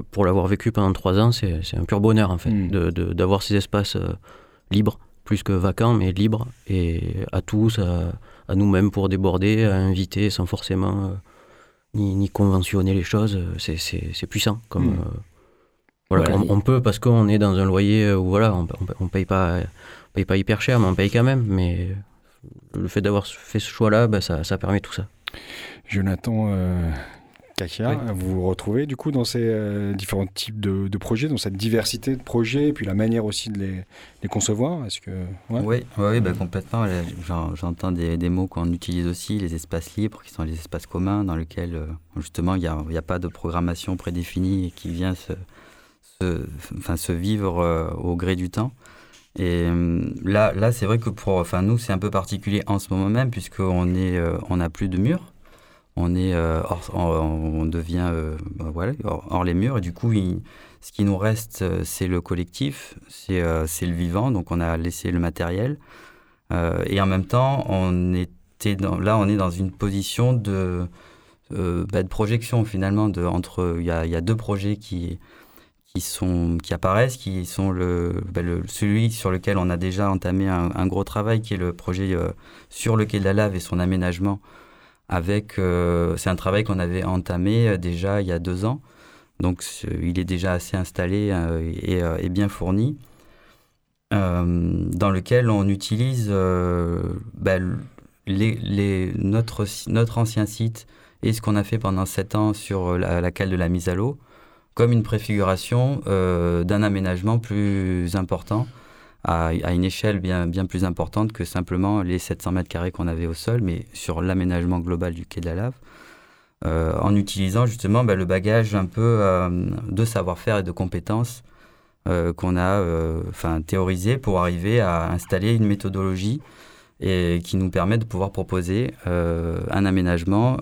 pour l'avoir vécu pendant trois ans, c'est, c'est un pur bonheur en fait Mm. de, de- d'avoir ces espaces euh, libres, plus que vacants, mais libres et à tous, à, à nous-mêmes pour déborder, à inviter sans forcément euh, ni, ni conventionner les choses. C'est, puissant. Comme, Mm. euh, voilà, Voilà, on, on peut parce qu'on est dans un loyer où voilà, on, on, on paye pas, on paye pas hyper cher, mais on paye quand même. Mais le fait d'avoir fait ce choix-là, bah, ça, ça permet tout ça. Jonathan euh, Kakia, vous vous retrouvez du coup dans ces euh, différents types de, de projets, dans cette diversité de projets, et puis la manière aussi de les, les concevoir Est-ce que ouais. Oui, oui bah, complètement. J'entends des, des mots qu'on utilise aussi, les espaces libres, qui sont les espaces communs, dans lesquels euh, justement il n'y a, pas de programmation prédéfinie et qui vient se, se, enfin, se vivre euh, au gré du temps. Et là, là c'est vrai que pour enfin, nous, c'est un peu particulier en ce moment même, puisqu'on on n'a plus de murs. On, est, euh, hors- on, devient euh, bah, hors, les murs, et du coup, ce qui nous reste, euh, c'est le collectif, c'est le vivant, donc on a laissé le matériel. Et en même temps, on était là, on est dans une position de, bah, de projection finalement. De, entre, il y a, y a deux projets qui, qui, sont, qui apparaissent, qui sont le, bah, celui sur lequel on a déjà entamé un, gros travail, qui est le projet sur le quai de la lave et son aménagement. Euh, c'est un travail qu'on avait entamé euh, déjà il y a deux ans. Donc il est déjà assez installé euh, et, bien fourni, dans lequel on utilise les- notre, ancien site et ce qu'on a fait pendant sept ans sur la, cale de la mise à l'eau comme une préfiguration d'un aménagement plus important à, une échelle bien, bien plus importante que simplement les 700 mètres carrés qu'on avait au sol, mais sur l'aménagement global du quai de la lave euh, en utilisant justement bah, le bagage un peu euh, de savoir-faire et de compétences euh, qu'on a enfin, théorisé pour arriver à installer une méthodologie et qui nous permet de pouvoir proposer un aménagement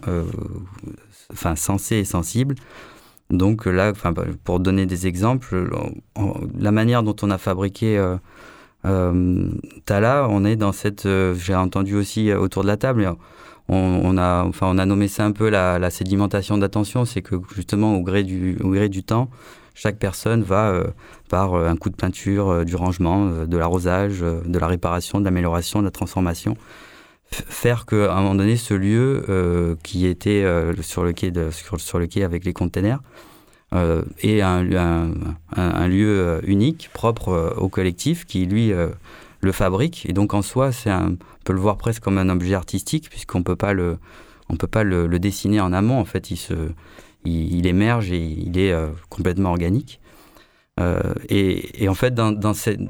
enfin, sensé et sensible. Donc là, bah, pour donner des exemples, la manière dont on a fabriqué euh, on est dans cette, euh, j'ai entendu aussi autour de la table, on, a, enfin, on a nommé ça un peu la, sédimentation d'attention, c'est que justement au gré du, au gré du temps, chaque personne va, euh, par euh, un coup de peinture, du rangement, de l'arrosage, de la réparation, de l'amélioration, de la transformation, faire qu'à un moment donné, ce lieu qui était sur, le quai de, sur, sur le quai avec les containers euh, est un, lieu euh, unique, propre euh, au collectif, qui lui le fabrique. Et donc en soi, c'est on peut le voir presque comme un objet artistique, puisqu'on peut pas le, on peut pas le, dessiner en amont. En fait, il se, il, émerge et il est complètement organique. Et, et en fait,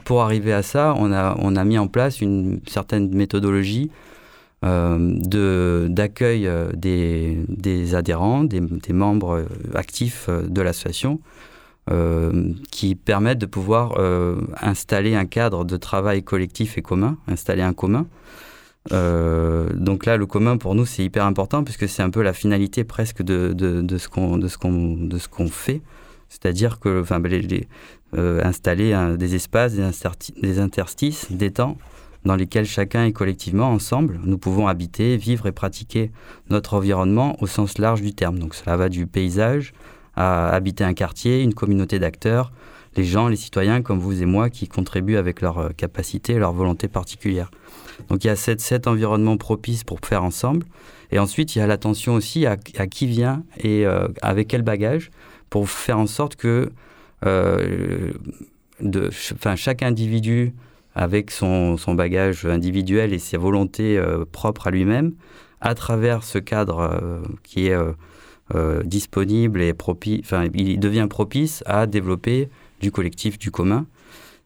pour arriver à ça, on a, on a mis en place une certaine méthodologie euh, d'accueil euh, des, des adhérents, des, membres euh, actifs de l'association, qui permettent de pouvoir installer un cadre de travail collectif et commun, installer un commun. Donc là, le commun pour nous, c'est hyper important puisque c'est un peu la finalité presque de, de, de ce qu'on de ce qu'on de ce qu'on fait, c'est-à-dire que enfin installer des espaces, des interstices, des temps dans lesquels chacun et collectivement ensemble, nous pouvons habiter, vivre et pratiquer notre environnement au sens large du terme. Donc cela va du paysage à habiter un quartier, une communauté d'acteurs, les gens, les citoyens comme vous et moi qui contribuent avec leur euh, capacité, leur volonté particulière. Donc il y a cet, cet environnement propice pour faire ensemble. Et ensuite, il y a l'attention aussi à, qui vient et euh, avec quel bagage pour faire en sorte que euh, chaque individu avec son, son bagage individuel et ses volontés euh, propres à lui-même, à travers ce cadre euh, qui est euh, disponible et propice, enfin, il devient propice à développer du collectif, du commun,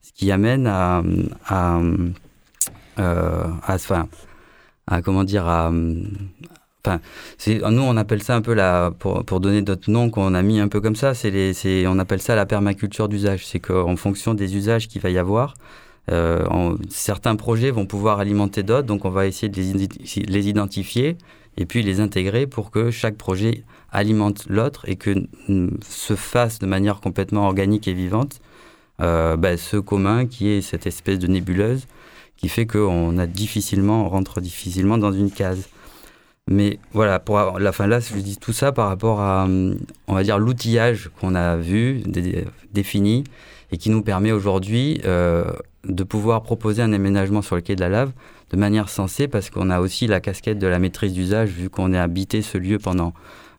ce qui amène à, à, à, enfin, à comment dire, à, enfin, nous on appelle ça un peu la, pour, pour donner d'autres noms qu'on a mis un peu comme ça, c'est, on appelle ça la permaculture d'usage. C'est qu'en fonction des usages qu'il va y avoir, euh, certains projets vont pouvoir alimenter d'autres, donc on va essayer de les, identifier et puis les intégrer pour que chaque projet alimente l'autre et que se fasse de manière complètement organique et vivante euh, bah, ce commun qui est cette espèce de nébuleuse qui fait qu'on a difficilement, on rentre difficilement dans une case. Mais voilà, pour la fin là, je dis tout ça par rapport à, hum, on va dire, l'outillage qu'on a vu, dé- défini, et qui nous permet aujourd'hui euh, de pouvoir proposer un aménagement sur le quai de la lave de manière sensée, parce qu'on a aussi la casquette de la maîtrise d'usage, vu qu'on a habité ce lieu pendant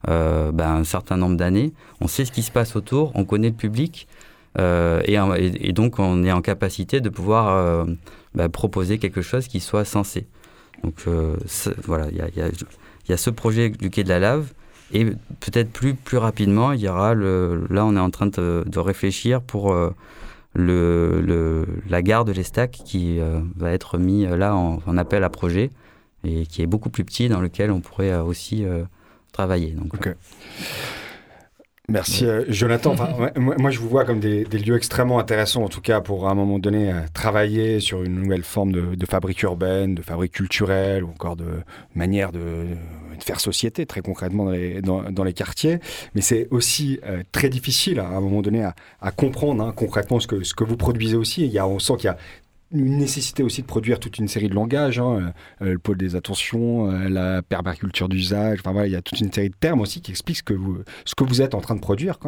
euh, ben, un certain nombre d'années. On sait ce qui se passe autour, on connaît le public, euh, et, donc on est en capacité de pouvoir ben, proposer quelque chose qui soit sensé. Donc voilà, il y a, ce projet du quai de la lave. Et peut-être plus, plus rapidement, il y aura le. Là, on est en train de, réfléchir pour le, le, la gare de l'Estac qui va être mis là en, en, appel à projet et qui est beaucoup plus petit, dans lequel on pourrait aussi travailler. Donc, Merci euh, Jonathan. moi, je vous vois comme des, lieux extrêmement intéressants, en tout cas pour à un moment donné euh, travailler sur une nouvelle forme de, fabrique urbaine, de fabrique culturelle, ou encore de manière de, faire société très concrètement dans les, quartiers. Mais c'est aussi euh, très difficile à un moment donné à, comprendre hein, concrètement ce que, ce que vous produisez aussi. Il y a, on sent qu'il y a une nécessité aussi de produire toute une série de langages, hein, euh, le pôle des attentions, euh, la permaculture d'usage, enfin voilà, il y a toute une série de termes aussi qui expliquent ce que vous, ce que vous êtes en train de produire.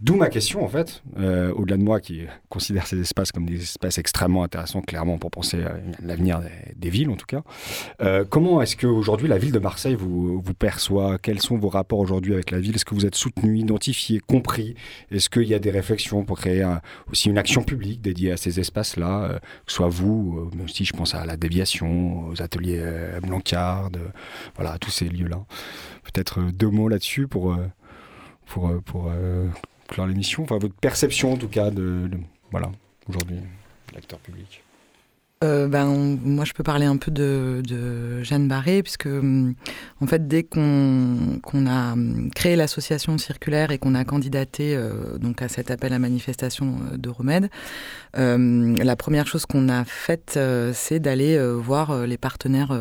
D'où ma question en fait, euh, au-delà de moi qui considère ces espaces comme des espaces extrêmement intéressants clairement pour penser à l'avenir des, villes en tout cas. comment est-ce qu'aujourd'hui la ville de Marseille vous, vous perçoit? Quels sont vos rapports aujourd'hui avec la ville? Est-ce que vous êtes soutenu, identifié, compris? Est-ce qu'il y a des réflexions pour créer aussi une action publique dédiée à ces espaces-là que ce soit vous, euh, mais aussi je pense à la déviation, aux ateliers euh, Blancard, voilà, tous ces lieux-là. Peut-être euh, deux mots là-dessus pour, pour, pour clore l'émission, enfin votre perception en tout cas de, de voilà, aujourd'hui, l'acteur public. Euh, ben, moi, je peux parler un peu de, Jeanne Barré, puisque hum, en fait, dès qu'on a hum, créé l'association circulaire et qu'on a candidaté euh, donc à cet appel à manifestation euh, de Remède, la première chose qu'on a faite, c'est d'aller voir les partenaires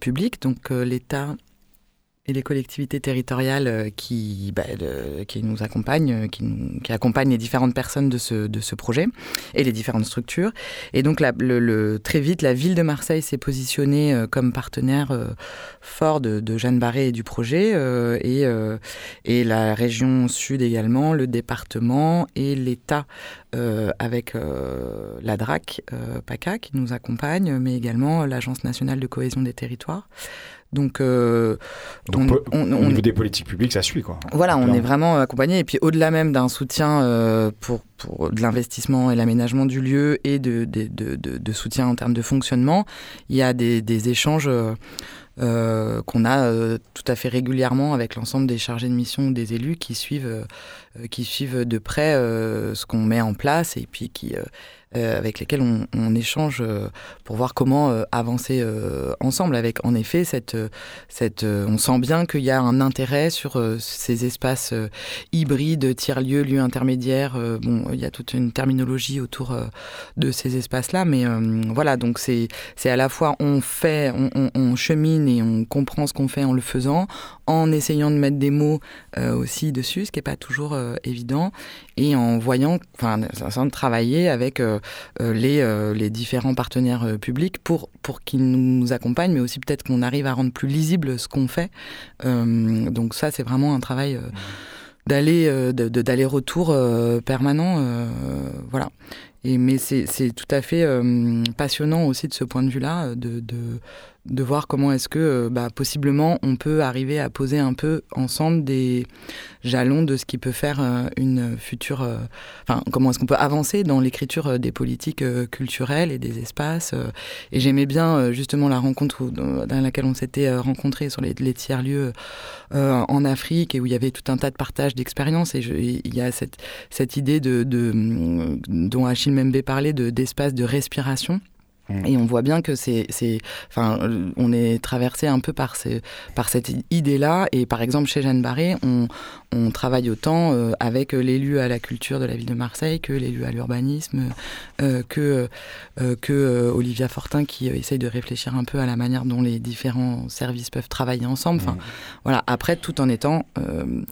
publics, donc l'État et les collectivités territoriales euh, qui, bah, qui nous accompagnent, euh, qui, accompagnent les différentes personnes de ce, projet et les différentes structures. Et donc très vite, la ville de Marseille s'est positionnée euh, comme partenaire fort de, Jeanne Barré et du projet, et, et la région sud également, le département et l'État avec la DRAC, PACA, qui nous accompagne, mais également l'Agence nationale de cohésion des territoires. Donc, euh, au niveau des politiques publiques, ça suit quoi. Voilà, on est vraiment accompagné. Et puis au-delà même d'un soutien euh, pour, pour de l'investissement et l'aménagement du lieu et de, de, de, de, soutien en termes de fonctionnement, il y a des, des échanges. Euh, qu'on a tout à fait régulièrement avec l'ensemble des chargés de mission des élus qui suivent, qui suivent de près ce qu'on met en place et puis qui euh, avec lesquels on, échange euh, pour voir comment euh, avancer ensemble. Avec en effet cette, cette, on sent bien qu'il y a un intérêt sur ces espaces hybrides, tiers-lieux, lieux intermédiaires. bon, il y a toute une terminologie autour de ces espaces-là, mais voilà, donc c'est c'est à la fois on fait, on, on, chemine et on comprend ce qu'on fait en le faisant, en essayant de mettre des mots aussi dessus, ce qui n'est pas toujours évident, et en voyant, enfin, de travailler avec euh, euh, les, euh, les, différents partenaires publics pour, pour qu'ils nous accompagnent, mais aussi peut-être qu'on arrive à rendre plus lisible ce qu'on fait. donc ça, c'est vraiment un travail d'aller d'aller-retour permanent. voilà. Mais c'est tout à fait passionnant aussi de ce point de vue-là, de, de, de voir comment est-ce que euh, bah, possiblement on peut arriver à poser un peu ensemble des jalons de ce qui peut faire euh, une future euh, enfin comment est-ce qu'on peut avancer dans l'écriture des politiques culturelles et des espaces et j'aimais bien justement la rencontre dans laquelle on s'était rencontrés sur les, tiers lieux en Afrique et où il y avait tout un tas de partages d'expériences. Et il y a cette, cette idée de, de dont Achille Membe parlait de d'espace de respiration. Et on voit bien que c'est, enfin, on est traversé un peu par, ces, par cette idée-là. Et par exemple, chez Jeanne Barré, on, on travaille autant euh, avec l'élu à la culture de la ville de Marseille que l'élu à l'urbanisme, euh, que, euh, que Olivia Fortin qui essaye de réfléchir un peu à la manière dont les différents services peuvent travailler ensemble. Enfin, mm. voilà. Après, tout en étant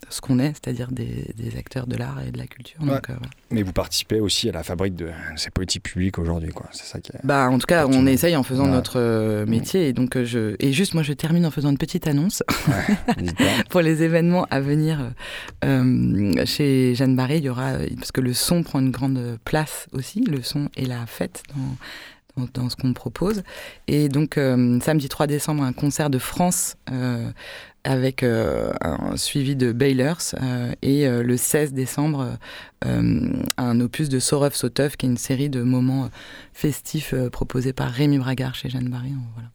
ce qu'on est, c'est-à-dire des, des, acteurs de l'art et de la culture. Donc, Mais vous participez aussi à la fabrique de ces politiques publiques aujourd'hui, quoi. C'est ça qui est... Bah, en tout cas, on essaye en faisant notre métier. Et donc, je... et juste, moi, je termine en faisant une petite annonce pour les événements à venir euh, chez Jeanne Barré, il y aura, parce que le son prend une grande place aussi, le son et la fête dans, dans, ce qu'on propose. Et donc, euh, samedi 3 décembre, un concert de France euh, avec un suivi de Baylers. et le 16 décembre, un opus de Sorov Sotov, qui est une série de moments festifs proposés par Rémi Bragard chez Jeanne. Voilà.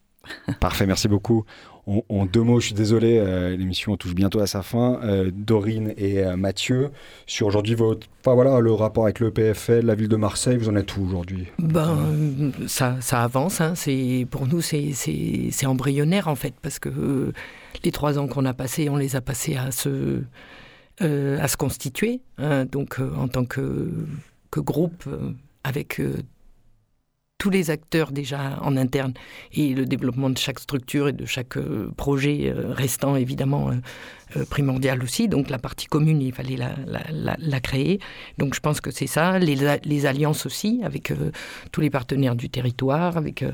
Parfait, merci beaucoup. En, deux mots, je suis désolé, euh, l'émission touche bientôt à sa fin. Euh, Dorine et euh, Mathieu, sur aujourd'hui votre, enfin, voilà, le rapport avec le PFL, la ville de Marseille, vous en êtes où aujourd'hui? Ben, ça, ça avance. Hein. C'est pour nous, c'est embryonnaire en fait, parce que les trois ans qu'on a passés, on les a passés à se à se constituer. Hein. donc, en tant que que groupe, avec tous les acteurs déjà en interne et le développement de chaque structure et de chaque euh, projet euh, restant évidemment euh, primordial aussi. Donc la partie commune, il fallait la, créer. Donc je pense que c'est ça. Les, alliances aussi avec tous les partenaires du territoire, avec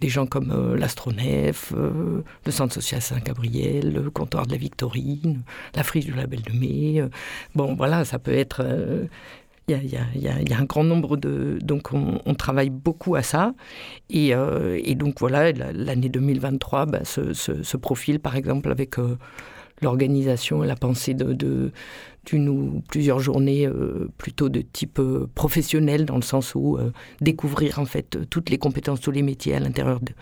des gens comme l'Astronef, le Centre social Saint-Gabriel, le comptoir de la Victorine, la friche du label de mai. bon voilà, ça peut être il y, a, un grand nombre de... Donc on, travaille beaucoup à ça. Et, euh, donc voilà, l'année 2023 bah, se, profile par exemple avec euh, l'organisation la pensée de, d'une ou plusieurs journées euh, plutôt de type professionnel dans le sens où découvrir en fait toutes les compétences, tous les métiers à l'intérieur de...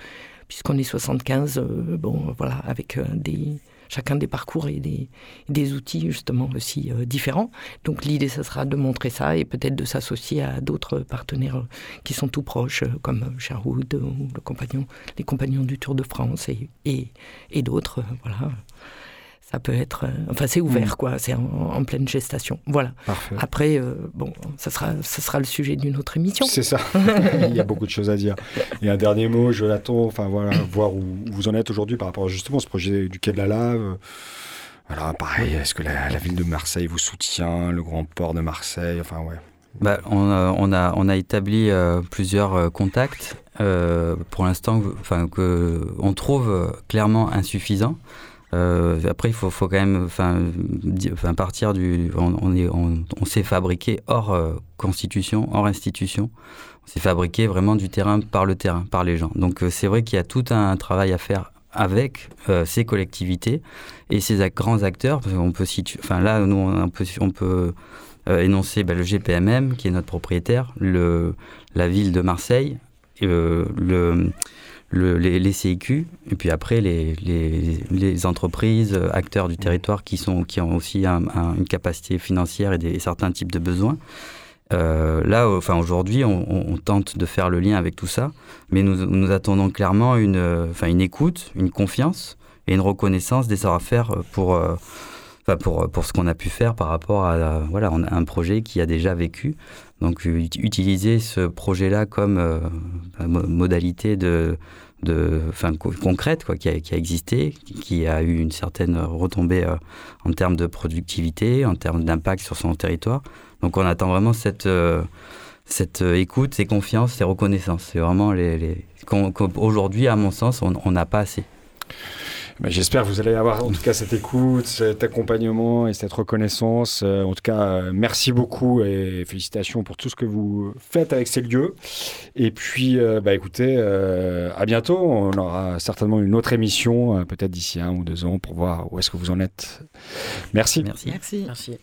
Puisqu'on est 75, bon voilà, avec des chacun des parcours et des, outils justement aussi euh, différents. Donc l'idée, ce sera de montrer ça et peut-être de s'associer à d'autres partenaires euh, qui sont tout proches, euh, comme Sherwood ou les compagnons du Tour de France et, et d'autres. voilà ça peut être. Euh, enfin, c'est ouvert, mm. quoi. C'est en, pleine gestation. Voilà. Après, euh, bon, ça sera, ça sera le sujet d'une autre émission. C'est ça. Il y a beaucoup de choses à dire. Et un dernier mot, Jonathan, enfin voilà, voir où vous en êtes aujourd'hui par rapport justement à ce projet du Quai de la Lave. Alors, pareil, est-ce que la, ville de Marseille vous soutient, le grand port de Marseille Enfin, ouais. Bah, on, a, on, a, on a établi euh, plusieurs contacts. pour l'instant, enfin, que on trouve clairement insuffisant. Euh, après, il faut, quand même enfin, partir du. On, est, on, s'est fabriqué hors euh, constitution, hors institution. On s'est fabriqué vraiment du terrain par le terrain, par les gens. Donc, euh, c'est vrai qu'il y a tout un travail à faire avec ces collectivités et ces grands acteurs. On peut situer, enfin là, nous, on peut, on peut énoncer bah, le GPMM, qui est notre propriétaire, la ville de Marseille, le les, CIQ, et puis après les, les, entreprises, acteurs du territoire qui, sont, qui ont aussi une capacité financière et, des, certains types de besoins. Euh, là, enfin aujourd'hui, on, tente de faire le lien avec tout ça, mais nous, nous attendons clairement une, enfin, une écoute, une confiance et une reconnaissance des savoir-faire pour, euh, enfin, pour, pour ce qu'on a pu faire par rapport à, voilà, un projet qui a déjà vécu. Donc utiliser ce projet-là comme euh, modalité de, de, enfin, concrète quoi, qui, a, existé, qui a eu une certaine retombée euh, en termes de productivité, en termes d'impact sur son territoire. Donc on attend vraiment cette, euh, cette écoute, ces confiances, ces reconnaissances. C'est vraiment les, les... qu'aujourd'hui, à mon sens, on n'a pas assez. J'espère que vous allez avoir en tout cas cette écoute, cet accompagnement et cette reconnaissance. Euh, en tout cas, euh, merci beaucoup et félicitations pour tout ce que vous faites avec ces lieux. Et puis, euh, bah, écoutez, à bientôt. On aura certainement une autre émission, peut-être d'ici un ou deux ans, pour voir où est-ce que vous en êtes. Merci. Merci. Merci. merci.